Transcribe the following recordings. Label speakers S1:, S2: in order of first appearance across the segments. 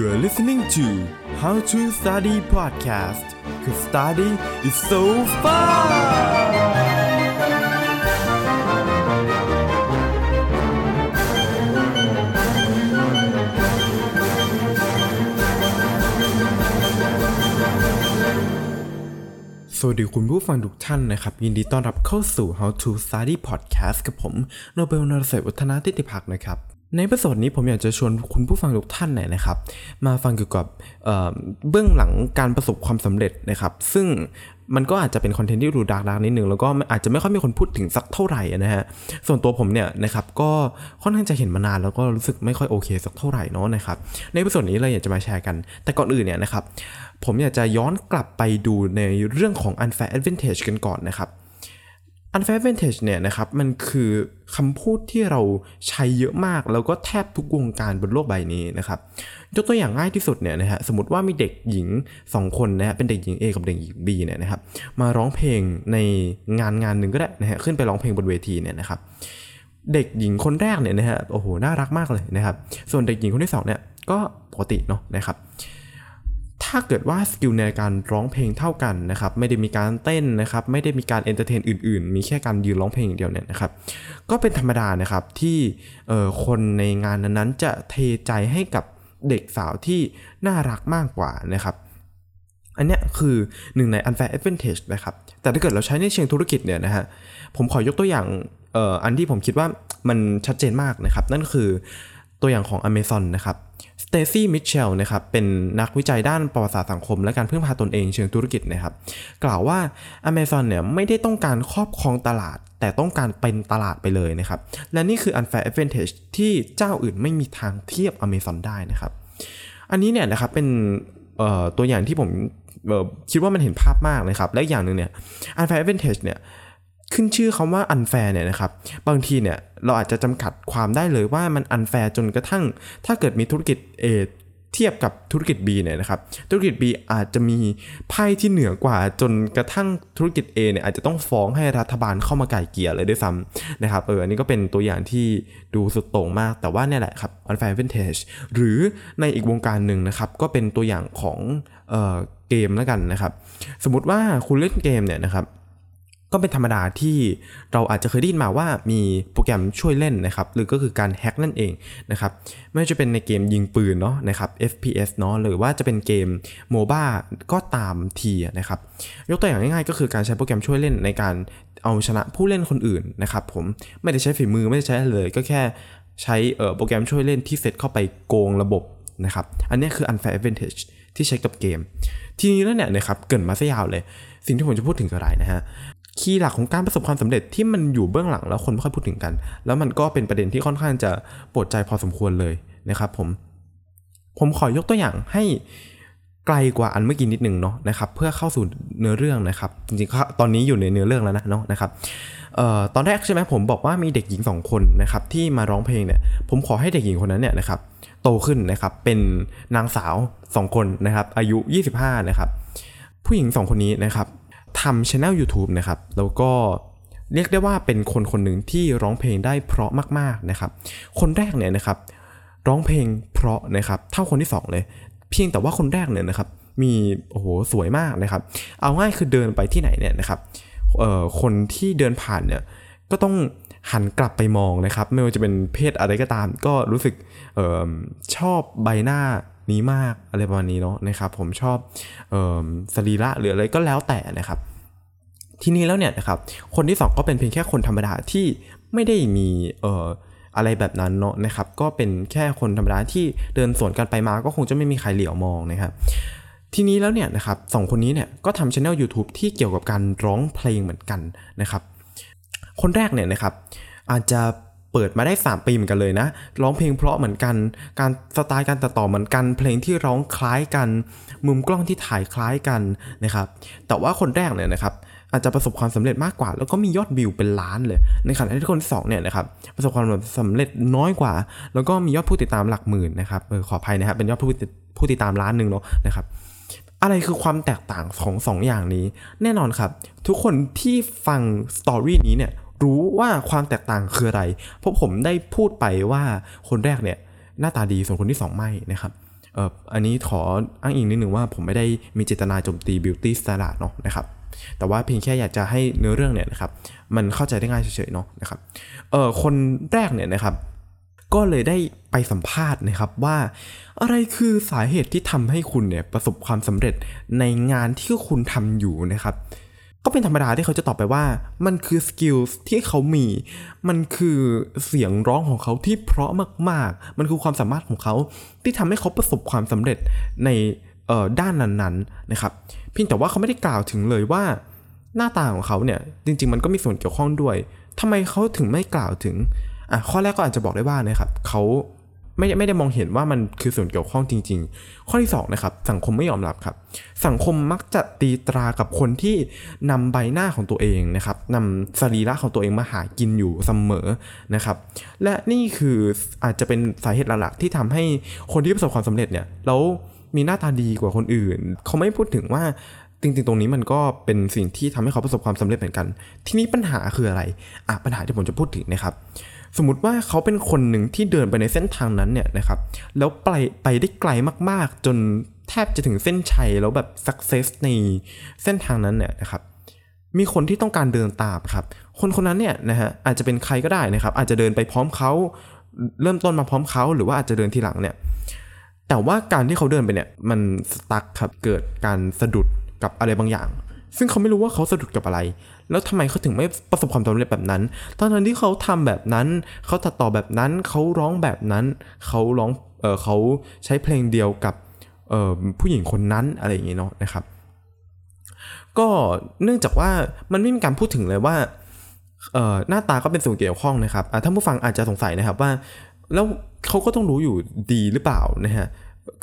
S1: You're listening to How to Study Podcast Cause study is so fun สวัสดีคุณผู้ฟังทุกท่านนะครับ ยินดีต้อนรับเข้าสู่ How to Study Podcast กับผม โนเบลนรเศวัฒนาติติพักนะครับ ในประสดนี้ผมอยากจะชวนคุณผู้ฟังทุกท่านเนี่ยนะครับ มาฟังเกี่ยวกับเเบื้องหลังการประสบความสำเร็จนะครับ ซึ่งมันก็อาจจะเป็นคอนเทนต์ที่ดูดาร์กนิดนึงแล้วก็อาจจะไม่ค่อยมีคนพูดถึงสักเท่าไหร่นะฮะส่วนตัวผมเนี่ยนะครับก็ค่อนข้างจะเห็นมานานแล้วก็รู้สึกไม่ค่อยโอเคสักเท่าไหร่เนาะนะครับในประสดนี้เราอยากจะมาแชร์กัน แต่ก่อนอื่นเนี่ยนะครับผมอยากจะย้อนกลับไปดูในเรื่องของ unfair advantage กันก่อนนะครับ unfair advantage เนี่ยนะครับมันคือคำพูดที่เราใช้เยอะมาก แล้วก็แทบทุกวงการบนโลกใบนี้นะครับยกตัวอย่างง่ายที่สุดเนี่ยนะฮะสมมติว่ามีเด็กหญิง 2 คนนะฮะเป็นเด็กหญิง A กับเด็กหญิง B เนี่ยนะครับมาร้องเพลงในงานงานหนึ่งก็ได้นะฮะขึ้นไปร้องเพลงบนเวทีเนี่ยนะครับเด็กหญิงคนแรกเนี่ยนะฮะโอ้โหน่ารักมากเลยนะครับส่วนเด็กหญิงคนที่สองเนี่ยก็ปกติเนาะนะครับ ถ้าเกิดว่า skill ในการร้องเพลงเท่ากันนะครับไม่ได้มีการเต้นนะครับไม่ได้มีการ entertain อื่นๆ มีแค่การยืนร้องเพลงอย่างเดียวเนี่ยนะครับก็เป็นธรรมดานะครับที่คนในงานนั้นๆจะเทใจให้กับเด็กสาวที่น่ารักมากกว่านะครับอันเนี้ยคือหนึ่งใน unfair advantage นะครับ แต่ถ้าเกิดเราใช้ในเชิงธุรกิจเนี่ยนะฮะ ผมขอยกตัวอย่างอ,อ,อันที่ผมคิดว่ามันชัดเจนมากนะครับ นั่นคือตัวอย่างของ Amazon นะครับ เตซี่มิเชลนะครับเป็นนักวิจัยด้านประวัติศาสตร์สังคม และการพึ่งพาตนเองเชิงธุรกิจนะครับ กล่าวว่า Amazon เนี่ยไม่ได้ต้องการครอบครองตลาด แต่ต้องการเป็นตลาดไปเลยนะครับ และนี่คือ unfair advantage ที่เจ้าอื่นไม่มีทางเทียบ Amazon ได้นะครับ อันนี้เนี่ยนะครับเป็นตัวอย่างที่ผมคิดว่ามันเห็นภาพมากนะครับ และอีกอย่างหนึ่งเนี่ย unfair advantage เนี่ย ขึ้นชื่อคำว่า unfair เนี่ยนะครับบางทีเนี่ยเราอาจจะจำกัดความได้เลยว่ามัน unfair จนกระทั่ง ถ้าเกิดมีธุรกิจ A เทียบกับธุรกิจ B เนี่ยนะครับธุรกิจ B อาจจะมีไพ่ที่เหนือกว่าจนกระทั่งธุรกิจ A เนี่ยอาจจะต้องฟ้องให้รัฐบาลเข้ามาไก่เกลี่ยเลยด้วยซ้ำนะครับเอออันนี้ก็เป็นตัวอย่างที่ดูสุดโต่งมาก แต่ว่าเนี่ยแหละครับ unfair advantage หรือในอีกวงการหนึ่งนะครับก็เป็นตัวอย่างของเอ่อเกมแล้วกันนะครับ สมมติว่าคุณเล่นเกมเนี่ยนะครับ ก็เป็นธรรมดาที่เราอาจจะเคยได้ยินมาว่ามีโปรแกรมช่วยเล่นนะครับ หรือก็คือการแฮ็กนั่นเองนะครับ ไม่ว่าจะเป็นในเกมยิงปืนเนาะนะครับ FPS เนาะหรือว่าจะเป็นเกมโมบ้าก็ตามทีนะครับ ยกตัวอย่างง่ายๆ ก็คือการใช้โปรแกรมช่วยเล่นในการเอาชนะผู้เล่นคนอื่นนะครับ ผมไม่ได้ใช้ฝีมือไม่ได้ใช้เลย ก็แค่ใช้โปรแกรมช่วยเล่นที่เซตเข้าไปโกงระบบนะครับ อันนี้คือ unfair advantage ที่ใช้กับเกม ทีนี้แล้วเนี่ยนะครับเกินมาซะยาวเลย สิ่งที่ผมจะพูดถึงคืออะไรนะฮะ คีย์หลักของการประสบความสำเร็จที่มันอยู่เบื้องหลังแล้วคนไม่ค่อยพูดถึงกัน แล้วมันก็เป็นประเด็นที่ค่อนข้างจะปวดใจพอสมควรเลยนะครับผม ผมขอยกตัวอย่างให้ไกลกว่าอันเมื่อกี้นิดนึงเนาะนะครับเพื่อเข้าสู่เนื้อเรื่องนะครับจริงๆตอนนี้อยู่ในเนื้อเรื่องแล้วนะเนาะนะครับออตอนแรกใช่ไหมผมบอกว่ามีเด็กหญิงสองคนนะครับที่มาร้องเพลงเนี่ยผมขอให้เด็กหญิงคนนั้นเนี่ยนะครับโตขึ้นนะครับเป็นนางสาวสองคนนะครับอายุ 25นะครับผู้หญิงสองคนนี้นะครับ ทำช anel YouTube นะครับ แล้วก็เรียกได้ว่าเป็นคนคนหนึ่งที่ร้องเพลงได้เพราะมากๆนะครับ คนแรกเนี่ยนะครับ ร้องเพลงเพราะนะครับเท่าคนที่สองเลย เพียงแต่ว่าคนแรกเนี่ยนะครับ มีโอ้โหสวยมากนะครับ เอาง่ายคือเดินไปที่ไหนเนี่ยนะครับเอ่อคนที่เดินผ่านเนี่ยก็ต้องหันกลับไปมองนะครับ ไม่ว่าจะเป็นเพศอะไรก็ตาม ก็รู้สึกเออชอบใบหน้า นี้มากอะไรประมาณนี้เนาะนะครับผมชอบออสรีระหรืออะไรก็แล้วแต่นะครับทีนี้แล้วเนี่ยนะครับคนที่สองก็เป็นเพียงแค่คนธรรมดาที่ไม่ได้มีเอ่ออะไรแบบนั้นเนาะนะครับ ก็เป็นแค่คนธรรมดาที่เดินสวนกันไปมาก็คงจะไม่มีใครเหลียวมองนะครับทีนี้แล้วเนี่ยนะครับสองคนนี้เนี่ยก็ทำช anel YouTube ที่เกี่ยวกับการร้องเพลงเหมือนกันนะครับ คนแรกเนี่ยนะครับอาจจะ ปิดมาได้ 3 ปีเหมือนกันเลยนะ ร้องเพลงเพราะเหมือนกัน การสไตล์การตัดต่อเหมือนกัน เพลงที่ร้องคล้ายกัน มุมกล้องที่ถ่ายคล้ายกันนะครับ แต่ว่าคนแรกเนี่ยนะครับอาจจะประสบความสำเร็จมากกว่า แล้วก็มียอดวิวเป็นล้านเลย ในขณะที่คนที่สองเนี่ยนะครับประสบความสำเร็จน้อยกว่า แล้วก็มียอดผู้ติดตามหลักหมื่นนะครับเออขออภัยนะครับเป็นยอดผู้ติดผู้ติดตามล้านหนึ่งเนาะนะครับอะไรคือความแตกต่างของสองอย่างนี้ แน่นอนครับ ทุกคนที่ฟังสตอรี่นี้เนี่ย รู้ว่าความแตกต่างคืออะไร เพราะผมได้พูดไปว่าคนแรกเนี่ยหน้าตาดีส่วนคนที่สองไม่นะครับเอ่ออันนี้ขออ้างอิงนิดหนึ่งว่าผมไม่ได้มีเจตนาโจมตี beauty standard เนาะนะครับแต่ว่าเพียงแค่อยากจะให้เนื้อเรื่องเนี่ยนะครับมันเข้าใจได้ง่ายเฉยๆเนาะนะครับเอ่อคนแรกเนี่ยนะครับก็เลยได้ไปสัมภาษณ์นะครับว่า อะไรคือสาเหตุที่ทำให้คุณเนี่ยประสบความสำเร็จในงานที่คุณทำอยู่นะครับ ก็เป็นธรรมดาที่เขาจะตอบไปว่า มันคือสกิลที่เขามี มันคือเสียงร้องของเขาที่เพราะมากๆ มันคือความสามารถของเขาที่ทำให้เขาประสบความสำเร็จในด้านนั้นๆนะครับ เพียงแต่ว่าเขาไม่ได้กล่าวถึงเลยว่า หน้าตาของเขาเนี่ยจริง ๆ มันก็มีส่วนเกี่ยวข้องด้วยทำไมเขาถึงไม่กล่าวถึงอะข้อแรกก็อาจจะบอกได้ว่านะครับเขา ไม่ไม่ได้มองเห็นว่ามันคือส่วนเกี่ยวข้องจริง ๆ ข้อที่2นะครับสังคมไม่ยอมรับครับ สังคมมักจะตีตรากับคนที่นำใบหน้าของตัวเองนะครับนำสรีระของตัวเองมาหากินอยู่เสมอนะครับ และนี่คืออาจจะเป็นสาเหตุหลักๆที่ทำให้คนที่ประสบความสำเร็จเนี่ยแล้วมีหน้าตาดีกว่าคนอื่น เขาไม่พูดถึงว่าจริงๆ ตรงนี้มันก็เป็นสิ่งที่ทำให้เขาประสบความสำเร็จเหมือนกัน ทีนี้ปัญหาคืออะไรอะปัญหาที่ผมจะพูดถึงนะครับ สมมติว่าเขาเป็นคนหนึ่งที่เดินไปในเส้นทางนั้นเนี่ยนะครับ แล้วไปไปได้ไกลมากๆ จนแทบจะถึงเส้นชัยแล้วแบบสักเซสในเส้นทางนั้นเนี่ยนะครับ มีคนที่ต้องการเดินตามครับ คนคนนั้นเนี่ยนะฮะอาจจะเป็นใครก็ได้นะครับ อาจจะเดินไปพร้อมเขาเริ่มต้นมาพร้อมเขาหรือว่าอาจจะเดินทีหลังเนี่ย แต่ว่าการที่เขาเดินไปเนี่ยมันสตั๊กครับเกิดการสะดุดกับอะไรบางอย่าง ซึ่งเขาไม่รู้ว่าเขาสะดุดกับอะไร แล้วทำไมเขาถึงไม่ประสบความสำเร็จแบบนั้น ตอนนั้นที่เขาทำแบบนั้น เขาตัดต่อแบบนั้น เขาร้องแบบนั้น เขาร้องเออเขาใช้เพลงเดียวกับเออผู้หญิงคนนั้นอะไรอย่างเงี้เนาะนะครับ ก็เนื่องจากว่ามันไม่มีการพูดถึงเลยว่าเออหน้าตาก็เป็นส่วนเกี่ยวข้องนะครับท่านผู้ฟังอาจจะสงสัยนะครับว่า แล้วเขาก็ต้องรู้อยู่ดีหรือเปล่านะฮะ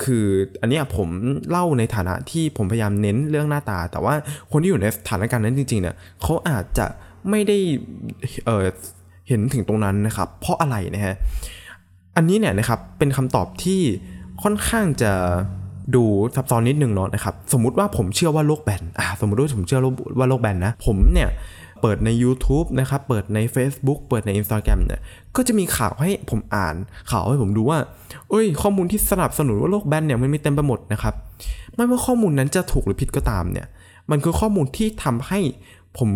S1: คืออันนี้ผมเล่าในฐานะที่ผมพยายามเน้นเรื่องหน้าตา แต่ว่าคนที่อยู่ในสถานการณ์นั้นจริงๆเนี่ยเขาอาจจะไม่ได้เเห็นถึงตรงนั้นนะครับ เพราะอะไรนะฮะอันนี้เนี่ยนะครับเป็นคำตอบที่ค่อนข้างจะดูซับซ้อนนิดนึงเนาะนะครับ สมมุติว่าผมเชื่อว่าโลกแบนอ่าสมมติว่าผมเชื่อว่าโลกแบนนะ ผมเนี่ย เปิดใน YouTube นะครับ เปิดใน Facebook เปิดใน Instagram เนี่ย ก็จะมีข่าวให้ผมอ่าน ข่าวให้ผมดูว่า เอ้ย ข้อมูลที่สนับสนุนว่าโลกแบนเนี่ยมันมีเต็มไปหมดนะครับ ไม่ว่าข้อมูลนั้นจะถูกหรือผิดก็ตามเนี่ย มันคือข้อมูลที่ทำให้ผม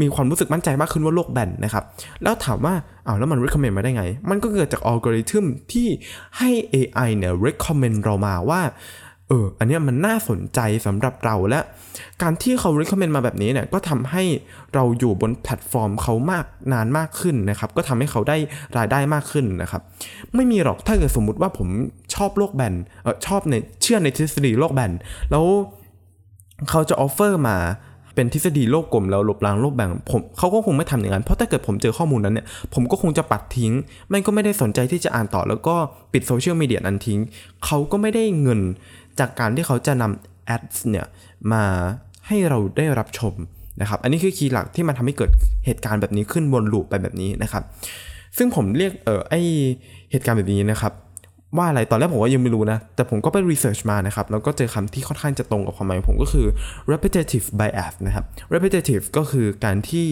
S1: มีความรู้สึกมั่นใจมากขึ้นว่าโลกแบนนะครับ แล้วถามว่าอ้าวแล้วมัน recommend มาได้ไง มันก็เกิดจากอัลกอริทึมที่ให้ AI เนี่ย recommend เรามาว่า เออ อันนี้มันน่าสนใจสำหรับเราและ การที่เขา recommend มาแบบนี้เนี่ยก็ทำให้เราอยู่บนแพลตฟอร์มเขามากนานมากขึ้นนะครับ ก็ทำให้เขาได้รายได้มากขึ้นนะครับ ไม่มีหรอกถ้าเกิดสมมุติว่าผมชอบโลกแบนเออชอบในเชื่อในทฤษฎีโลกแบนแล้วเขาจะ offer มาเป็นทฤษฎีโลกกลมแล้วลบล้างโลกแบนผมเขาก็คงไม่ทำอย่างนั้น เพราะถ้าเกิดผมเจอข้อมูลนั้นเนี่ย ผมก็คงจะปัดทิ้ง ไม่ก็ไม่ได้สนใจที่จะอ่านต่อแล้วก็ปิดโซเชียลมีเดียนั้นทิ้ง เขาก็ไม่ได้เงิน จากการที่เขาจะนำ ad เนี่ยมาให้เราได้รับชมนะครับ อันนี้คือ key หลักที่มันทำให้เกิดเหตุการณ์แบบนี้ขึ้นวนลูปไปแบบนี้นะครับ ซึ่งผมเรียกเออไอเหตุการณ์แบบนี้นะครับ ว่าอะไรตอนแรกผมก็ยังไม่รู้นะ แต่ผมก็ไปรีเสิร์ชมานะครับ แล้วก็เจอคำที่ค่อนข้างจะตรงกับความหมายผมก็คือ repetitive bias นะครับ repetitive ก็คือการที่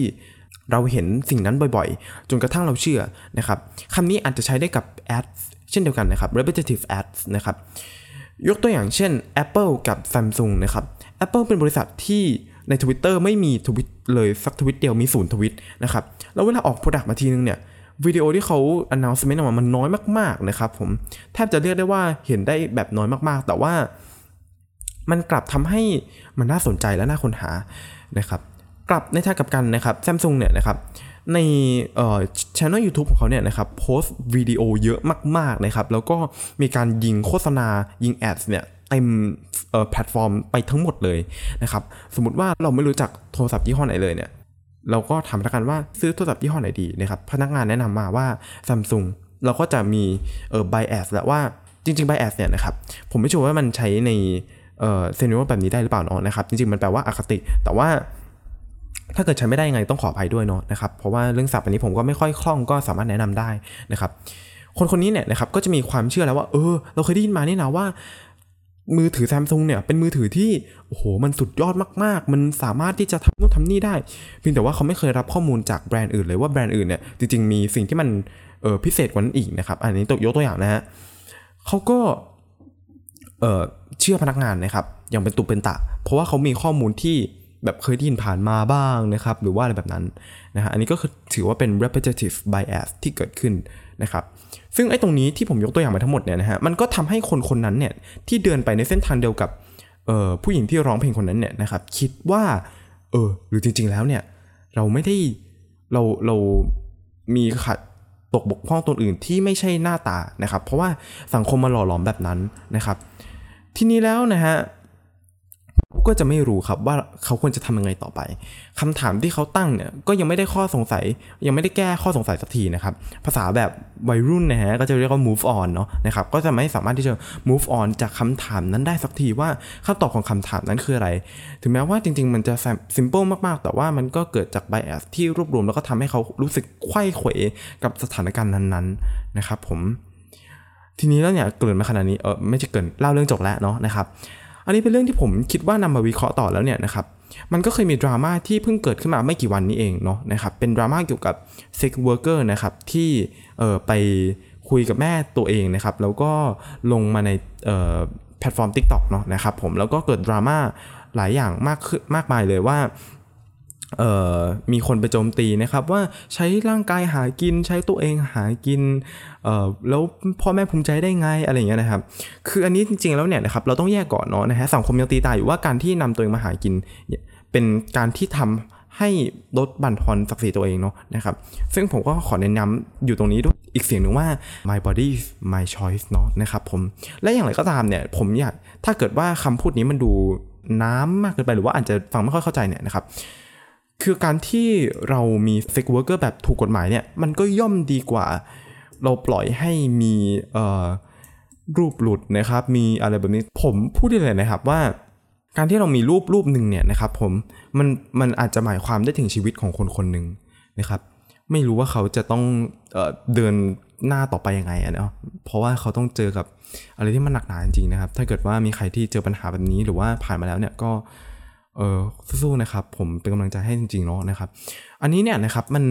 S1: เราเห็นสิ่งนั้นบ่อยๆ จนกระทั่งเราเชื่อนะครับคำนี้อาจจะใช้ได้กับ ads เช่นเดียวกันนะครับ repetitive ads นะครับ ยกตัวอย่างเช่น Apple กับ Samsung นะครับ Apple เป็นบริษัทที่ใน Twitter ไม่มีทวิตเลยสักทวิตเดียวมีศูนย์ทวิตนะครับ แล้วเวลาออก Product มาทีนึงเนี่ยวิดีโอที่เขา announcement ออกมามันน้อยมาก ๆ นะครับผมแทบจะเรียกได้ว่าเห็นได้แบบน้อยมากๆ แต่ว่ามันกลับทำให้มันน่าสนใจและน่าค้นหานะครับ กลับในทางกับกันนะครับ Samsung เนี่ยนะครับ ในเอ่อช่องยูทูบของเขาเนี่ยนะครับโพสต์วิดีโอเยอะมากๆนะครับ แล้วก็มีการยิงโฆษณายิง ad เนี่ยเต็มแพลตฟอร์มไปทั้งหมดเลยนะครับ สมมติว่าเราไม่รู้จักโทรศัพท์ยี่ห้อไหนเลยเนี่ย เราก็ถามละกันว่าซื้อโทรศัพท์ยี่ห้อไหนดีนะครับพนักงานแนะนำมาว่าซัมซุงเราก็จะมีเอ่อ bias แหละว่าจริงๆ bias เนี่ยนะครับ ผมไม่ชัวร์ว่ามันใช้ในเอ่อ scenario แบบนี้ได้หรือเปล่าเนาะนะครับ จริงๆ มันแปลว่าอคติ แต่ว่า ถ้าเกิดใช้ไม่ได้ยังไงต้องขออภัยด้วยเนาะนะครับเพราะว่าเรื่องศัพท์อันนี้ผมก็ไม่ค่อยคล่องก็สามารถแนะนำได้นะครับคนคนนี้เนี่ยนะครับก็จะมีความเชื่อแล้วว่า เออ เราเคยได้ยินมานี่นะว่า มือถือซัมซุงเนี่ยเป็นมือถือที่โอ้โหมันสุดยอดมากๆ มันสามารถที่จะทำนู่นทำนี่ได้เพียงแต่ว่าเขาไม่เคยรับข้อมูลจากแบรนด์อื่นเลยว่าแบรนด์อื่นเนี่ยจริงๆมีสิ่งที่มันเออพิเศษกว่านั้นอีกนะครับ อันนี้ตัวยกตัวอย่างนะฮะเขาก็เออเชื่อพนักงานนะครับอย่างเป็นตุเป็นตะ เพราะว่าเขามีข้อมูลที่ แบบเคยได้ยินผ่านมาบ้างนะครับ หรือว่าอะไรแบบนั้นนะฮะอันนี้ก็คือถือว่าเป็น repetitive bias ที่เกิดขึ้นนะครับ ซึ่งไอ้ตรงนี้ที่ผมยกตัวอย่างมาทั้งหมดเนี่ยนะฮะมันก็ทำให้คนคนนั้นเนี่ยที่เดินไปในเส้นทางเดียวกับผู้หญิงที่ร้องเพลงคนนั้นเนี่ยนะครับ คิดว่าเออหรือจริง ๆ แล้วเนี่ยเราไม่ได้เราเรามีขัดตกบกพร่องตรงอื่นที่ไม่ใช่หน้าตานะครับ เพราะว่าสังคมมาหล่อหลอมแบบนั้นนะครับ ทีนี้แล้วนะฮะ ก็จะไม่รู้ครับว่าเขาควรจะทำยังไงต่อไปคำถามที่เขาตั้งเนี่ยก็ยังไม่ได้ข้อสงสัย ยังไม่ได้แก้ข้อสงสัยสักทีนะครับ ภาษาแบบวัยรุ่นนะฮะก็จะเรียกว่า move on เนาะนะครับก็จะไม่สามารถที่จะ move on จากคำถามนั้นได้สักทีว่าคำตอบของคำถามนั้นคืออะไร ถึงแม้ว่าจริง ๆ มันจะ simple มากๆ แต่ว่ามันก็เกิดจาก bias ที่รวบรวมแล้วก็ทำให้เขารู้สึกไขว้เขวกับสถานการณ์นั้นๆนะครับผมทีนี้แล้วเนี่ยเกิดมาขนาดนี้เออไม่ใช่เกินเล่าเรื่องจบแล้วเนาะนะครับ อันนี้เป็นเรื่องที่ผมคิดว่านำมาวิเคราะห์ต่อแล้วเนี่ยนะครับมันก็เคยมีดราม่าที่เพิ่งเกิดขึ้นมาไม่กี่วันนี้เองเนาะนะครับเป็นดราม่าเกี่ยวกับ sex worker นะครับที่เออไปคุยกับแม่ตัวเองนะครับแล้วก็ลงมาในเอ่อแพลตฟอร์ม TikTok เนาะนะครับผมแล้วก็เกิดดราม่าหลายอย่างมากขึ้นมากมายเลยว่า มีคนไปโจมตีนะครับว่าใช้ร่างกายหากินใช้ตัวเองหากินแล้วพ่อแม่ภูมิใจได้ไงอะไรอย่างเงี้ยนะครับ คืออันนี้จริงๆแล้วเนี่ยนะครับเราต้องแยกก่อนเนาะนะฮะสังคมยังตีตาอยู่ว่าการที่นำตัวเองมาหากิน เป็นการที่ทำให้ลดบั่นทอนศักดิ์ศรีตัวเองเนาะนะครับ ซึ่งผมก็ขอเน้นย้ำอยู่ตรงนี้ด้วยอีกเสียงหนึ่งว่า my body my choice เนาะนะครับผม และอย่างไรก็ตามเนี่ย ผมอยากถ้าเกิดว่าคำพูดนี้มันดูน้ำมากเกินไปหรือว่าอาจจะฟังไม่ค่อยเข้าใจเนี่ยนะครับ คือการที่เรามี sex worker แบบถูกกฎหมายเนี่ย มันก็ย่อมดีกว่า เราปล่อยให้มีรูปหลุดนะครับ มีอะไรแบบนี้ ผมพูดได้เลยนะครับว่า การที่เรามีรูปรูปหนึ่งเนี่ยนะครับผม มันมันอาจจะหมายความได้ถึงชีวิตของคนคนหนึ่งนะครับ ไม่รู้ว่าเขาจะต้องเออเดินหน้าต่อไปยังไงอะเนาะ เพราะว่าเขาต้องเจอกับอะไรที่มันหนักหนาจริงๆนะครับ ถ้าเกิดว่ามีใครที่เจอปัญหาแบบนี้หรือว่าผ่านมาแล้วเนี่ยก็ เออสู้ๆนะครับ ผมเป็นกำลังใจให้จริงๆเนาะนะครับ อันนี้เนี่ยนะครับมัน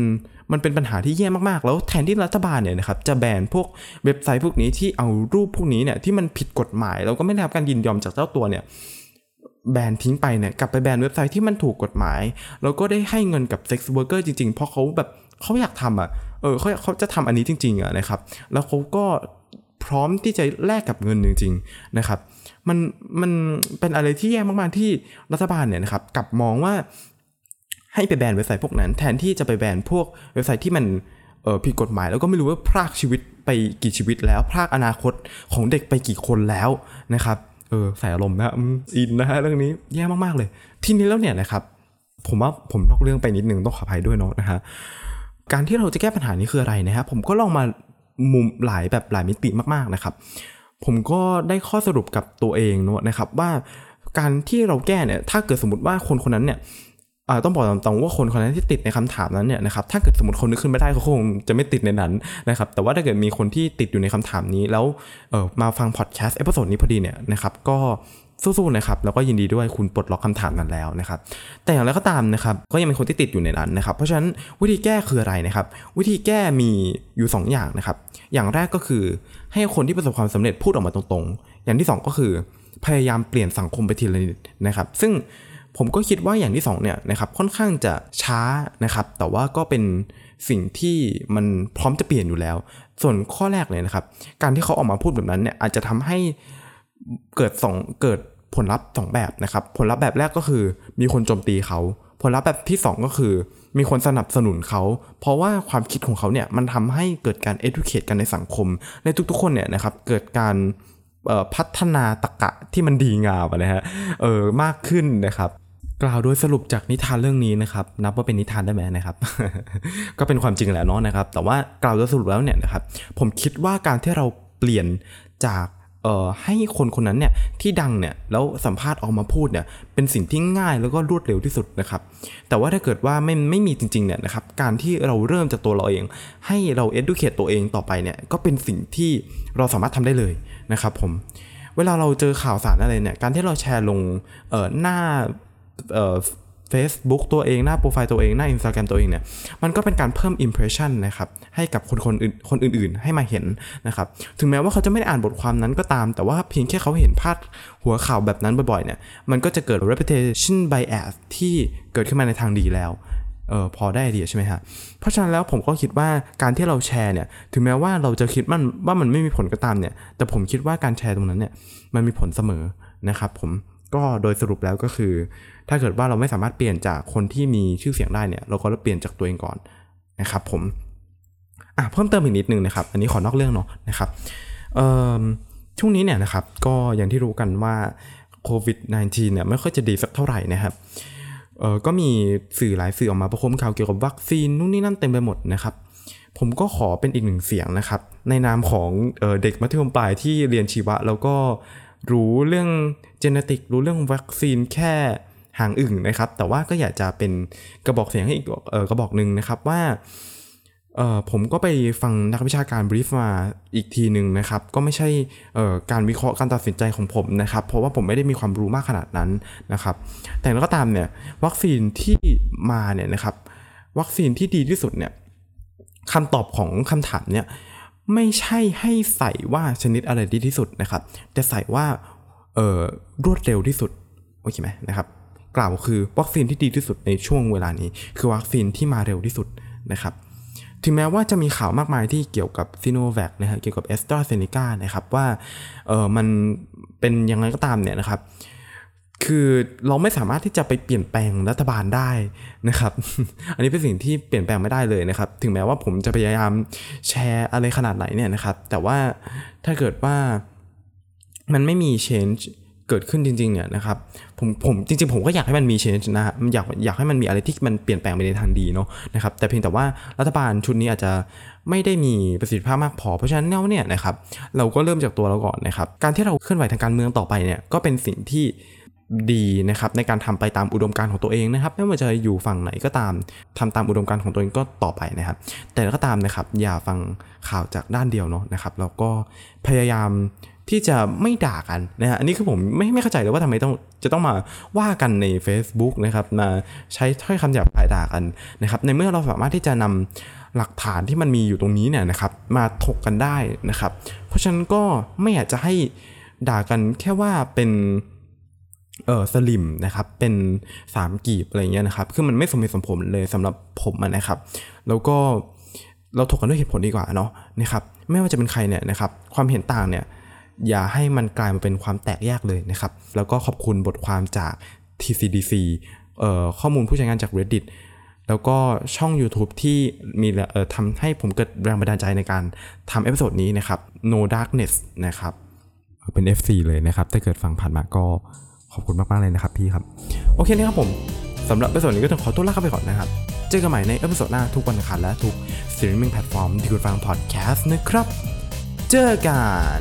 S1: มันเป็นปัญหาที่แย่มากๆ แล้วแทนที่รัฐบาลเนี่ยนะครับจะแบนพวกเว็บไซต์พวกนี้ที่เอารูปพวกนี้เนี่ยที่มันผิดกฎหมายแล้วก็ไม่ได้รับการยินยอมจากเจ้าตัวเนี่ยแบนทิ้งไปเนี่ยกลับไปแบนเว็บไซต์ที่มันถูกกฎหมาย แล้วก็ได้ให้เงินกับ sex worker จริงๆ เพราะเขาแบบเขาอยากทำอะเออเขาเขาจะทำอันนี้จริงๆอะนะครับ แล้วเขาก็พร้อมที่จะแลกกับเงินจริงๆนะครับ มันมันเป็นอะไรที่แย่มากๆที่รัฐบาลเนี่ยนะครับกลับมองว่าให้ไปแบนเว็บไซต์พวกนั้น แทนที่จะไปแบนพวกเว็บไซต์ที่มันผิดกฎหมายแล้วก็ไม่รู้ว่าพรากชีวิตไปกี่ชีวิตแล้วพรากอนาคตของเด็กไปกี่คนแล้วนะครับเออใส่อารมณ์นะอินนะฮะเรื่องนี้แย่มากๆเลย ทีนี้แล้วเนี่ยนะครับ ผมว่าผมนอกเรื่องไปนิดนึงต้องขออภัยด้วยเนาะนะฮะการที่เราจะแก้ปัญหานี้คืออะไรนะครับผมก็ลองมามุมหลายแบบหลายมิติมากๆนะครับ ผมก็ได้ข้อสรุปกับตัวเองเนอะนะครับว่าการที่เราแก้เนี่ยถ้าเกิดสมมติว่าคนคนนั้นเนี่ยต้องบอกตามๆว่าคนคนนั้นที่ติดในคำถามนั้นเนี่ยนะครับถ้าเกิดสมมติคนนึกขึ้นไม่ได้เขาคงจะไม่ติดในนั้นนะครับแต่ว่าถ้าเกิดมีคนที่ติดอยู่ในคำถามนี้แล้วมาฟังพอดแคสต์ episode นี้พอดีเนี่ยนะครับก็ สู้ๆนะครับแล้วก็ยินดีด้วยคุณปลดล็อกคำถามนั้นแล้วนะครับ แต่อย่างไรก็ตามนะครับ ก็ยังเป็นคนที่ติดอยู่ในนั้นนะครับ เพราะฉะนั้นวิธีแก้คืออะไรนะครับ วิธีแก้มีอยู่ 2 อย่างนะครับ อย่างแรกก็คือให้คนที่ประสบความสำเร็จพูดออกมาตรงๆ อย่างที่ 2 ก็คือพยายามเปลี่ยนสังคมไปทีละนิดนะครับ ซึ่งผมก็คิดว่าอย่างที่2เนี่ยนะครับค่อนข้างจะช้านะครับ แต่ว่าก็เป็นสิ่งที่มันพร้อมจะเปลี่ยนอยู่แล้ว ส่วนข้อแรกเลยนะครับ การที่เขาออกมาพูดแบบนั้นเนี่ยอาจจะทำให้ เกิดสองเกิดผลลัพธ์สองแบบนะครับ ผลลัพธ์แบบแรกก็คือ มีคนโจมตีเขา ผลลัพธ์แบบที่ 2 ก็คือ มีคนสนับสนุนเขา เพราะว่าความคิดของเขาเนี่ยมันทำให้เกิดการ educate กันในสังคม ในทุกๆ คนเนี่ยนะครับเกิดการพัฒนาตรกะที่มันดีงามนะฮะเออมากขึ้นนะครับกล่าวโดยสรุปจากนิทานเรื่องนี้นะครับ นับว่าเป็นนิทานได้ไหมนะครับ ก็เป็นความจริงแหละเนาะนะครับ แต่ว่ากล่าวโดยสรุปแล้วเนี่ยนะครับ ผมคิดว่าการที่เราเปลี่ยนจาก ให้คนคนนั้นเนี่ยที่ดังเนี่ยแล้วสัมภาษณ์ออกมาพูดเนี่ยเป็นสิ่งที่ง่ายแล้วก็รวดเร็วที่สุดนะครับ แต่ว่าถ้าเกิดว่าไม่ไม่มีจริงๆเนี่ยนะครับการที่เราเริ่มจากตัวเราเอง ให้เรา educate ตัวเองต่อไปเนี่ยก็เป็นสิ่งที่เราสามารถทำได้เลยนะครับผมเวลาเราเจอข่าวสารอะไรเนี่ยการที่เราแชร์ลงเอ่อหน้าเอ่อ Facebook ตัวเองหน้าโปรไฟล์ตัวเองหน้า Instagram ตัวเองเนี่ยมันก็เป็นการเพิ่ม impression นะครับให้กับคนคนอื่นคนอื่นๆ ให้มาเห็นนะครับถึงแม้ว่าเขาจะไม่ได้อ่านบทความนั้นก็ตาม แต่ว่าเพียงแค่เขาเห็นพาดหัวข่าวแบบนั้นบ่อยๆเนี่ยมันก็จะเกิด reputation bias ที่เกิดขึ้นมาในทางดีแล้วเออพอได้ไอเดียใช่ไหมฮะ เพราะฉะนั้นแล้วผมก็คิดว่าการที่เราแชร์เนี่ย ถึงแม้ว่าเราจะคิดมันว่ามันไม่มีผลก็ตามเนี่ย แต่ผมคิดว่าการแชร์ตรงนั้นเนี่ย มันมีผลเสมอนะครับผม ก็โดยสรุปแล้วก็คือ ถ้าเกิดว่าเราไม่สามารถเปลี่ยนจากคนที่มีชื่อเสียงได้เนี่ย เราก็เปลี่ยนจากตัวเองก่อนนะครับผมอะเพิ่มเติมอีกนิดนึงนะครับ อันนี้ขอนอกเรื่องเนาะนะครับเอ่อช่วงนี้เนี่ยนะครับก็อย่างที่รู้กันว่าโควิด -19 เนี่ยไม่ค่อยจะดีสักเท่าไหร่นะครับเออก็มีสื่อหลายสื่อออกมาประคมข่าวเกี่ยวกับวัคซีนนู่นนี่นั่นเต็มไปหมดนะครับ ผมก็ขอเป็นอีกหนึ่งเสียงนะครับ ในนามของเออเด็กมัธยมปลายที่เรียนชีวะ แล้วก็ รู้เรื่องเจเนติกรู้เรื่องวัคซีนแค่ห่างอึ่งนะครับ แต่ว่าก็อยากจะเป็นกระบอกเสียงให้อีกออกระบอกหนึ่งนะครับว่าผมก็ไปฟังนักวิชาการบรีฟมาอีกทีหนึ่งนะครับ ก็ไม่ใช่การวิเคราะห์การตัดสินใจของผมนะครับ เพราะว่าผมไม่ได้มีความรู้มากขนาดนั้นนะครับ แต่แล้วก็ตามเนี่ยวัคซีนที่มาเนี่ยนะครับ วัคซีนที่ดีที่สุดเนี่ยคำตอบของคำถามเนี่ย ไม่ใช่ให้ใส่ว่าชนิดอะไรดีที่สุดนะครับ แต่ใส่ว่าเออรวดเร็วที่สุดโอเคไหมนะครับ กล่าวคือวัคซีนที่ดีที่สุดในช่วงเวลานี้ คือวัคซีนที่มาเร็วที่สุดนะครับถึงแม้ว่าจะมีข่าวมากมายที่เกี่ยวกับซีโนแวคนะฮะเกี่ยวกับแอสตราเซเนกานะครับว่าเออมันเป็นยังไงก็ตามเนี่ยนะครับ คือเราไม่สามารถที่จะไปเปลี่ยนแปลงรัฐบาลได้นะครับ อันนี้เป็นสิ่งที่เปลี่ยนแปลงไม่ได้เลยนะครับ ถึงแม้ว่าผมจะพยายามแชร์อะไรขนาดไหนเนี่ยนะครับ แต่ว่าถ้าเกิดว่ามันไม่มี change เกิดขึ้นจริงๆเนี่ยนะครับผมผมจริงๆ ผมก็อยากให้มันมี change นะฮะอยากอยากให้มันมีอะไรที่มันเปลี่ยนแปลงไปในทางดีเนาะนะครับแต่เพียงแต่ว่ารัฐบาลชุดนี้อาจจะไม่ได้มีประสิทธิภาพมากพอเพราะฉะนั้นเนี่ยนะครับเราก็เริ่มจากตัวเราก่อนนะครับการที่เราเคลื่อนไหวทางการเมืองต่อไปเนี่ยก็เป็นสิ่งที่ ดีนะครับในการทำไปตามอุดมการณ์ของตัวเองนะครับ ไม่ว่าจะอยู่ฝั่งไหนก็ตามทำตามอุดมการณ์ของตัวเองก็ต่อไปนะครับ แต่ก็ตามนะครับ อย่าฟังข่าวจากด้านเดียวเนาะนะครับแล้วก็พยายามที่จะไม่ด่ากันนะฮะอันนี้คือผมไม่ไม่เข้าใจเลยว่าทำไมต้องจะต้องมาว่ากันใน Facebook นะครับมาใช้ถ้อยคำหยาบคายด่ากันนะครับ ในเมื่อเราสามารถที่จะนำหลักฐานที่มันมีอยู่ตรงนี้เนี่ยนะครับ มาถกกันได้นะครับ เพราะฉะนั้นก็ไม่อยากจะให้ด่ากันแค่ว่าเป็น เออสลิ่มนะครับเป็น 3 กีบอะไรเงี้ยนะครับคือมันไม่สมเหตุสมผลเลยสำหรับผมนะครับ แล้วก็เราถกกันด้วยเหตุผลดีกว่าเนาะนะครับไม่ว่าจะเป็นใครเนี่ยนะครับความเห็นต่างเนี่ยอย่าให้มันกลายมาเป็นความแตกแยกเลยนะครับ แล้วก็ขอบคุณบทความจาก TCDC เอ่อข้อมูลผู้ใช้งานจาก Reddit แล้วก็ช่อง YouTube ที่มีเอ่อทำให้ผมเกิดแรงบันดาลใจในการทำ episode นี้นะครับ No Darkness นะครับเป็น FC เลยนะครับ ถ้าเกิดฟังผ่านมาก็ ขอบคุณมากๆเลยนะครับพี่ครับ โอเคนะครับผมสำหรับ episode นี้ก็ต้องขอตัวลาไปก่อนนะครับ เจอกันใหม่ใน episode หน้าทุกวันอังคารและทุก streaming platform ที่คุณฟังพอดแคสต์นะครับ เจอกัน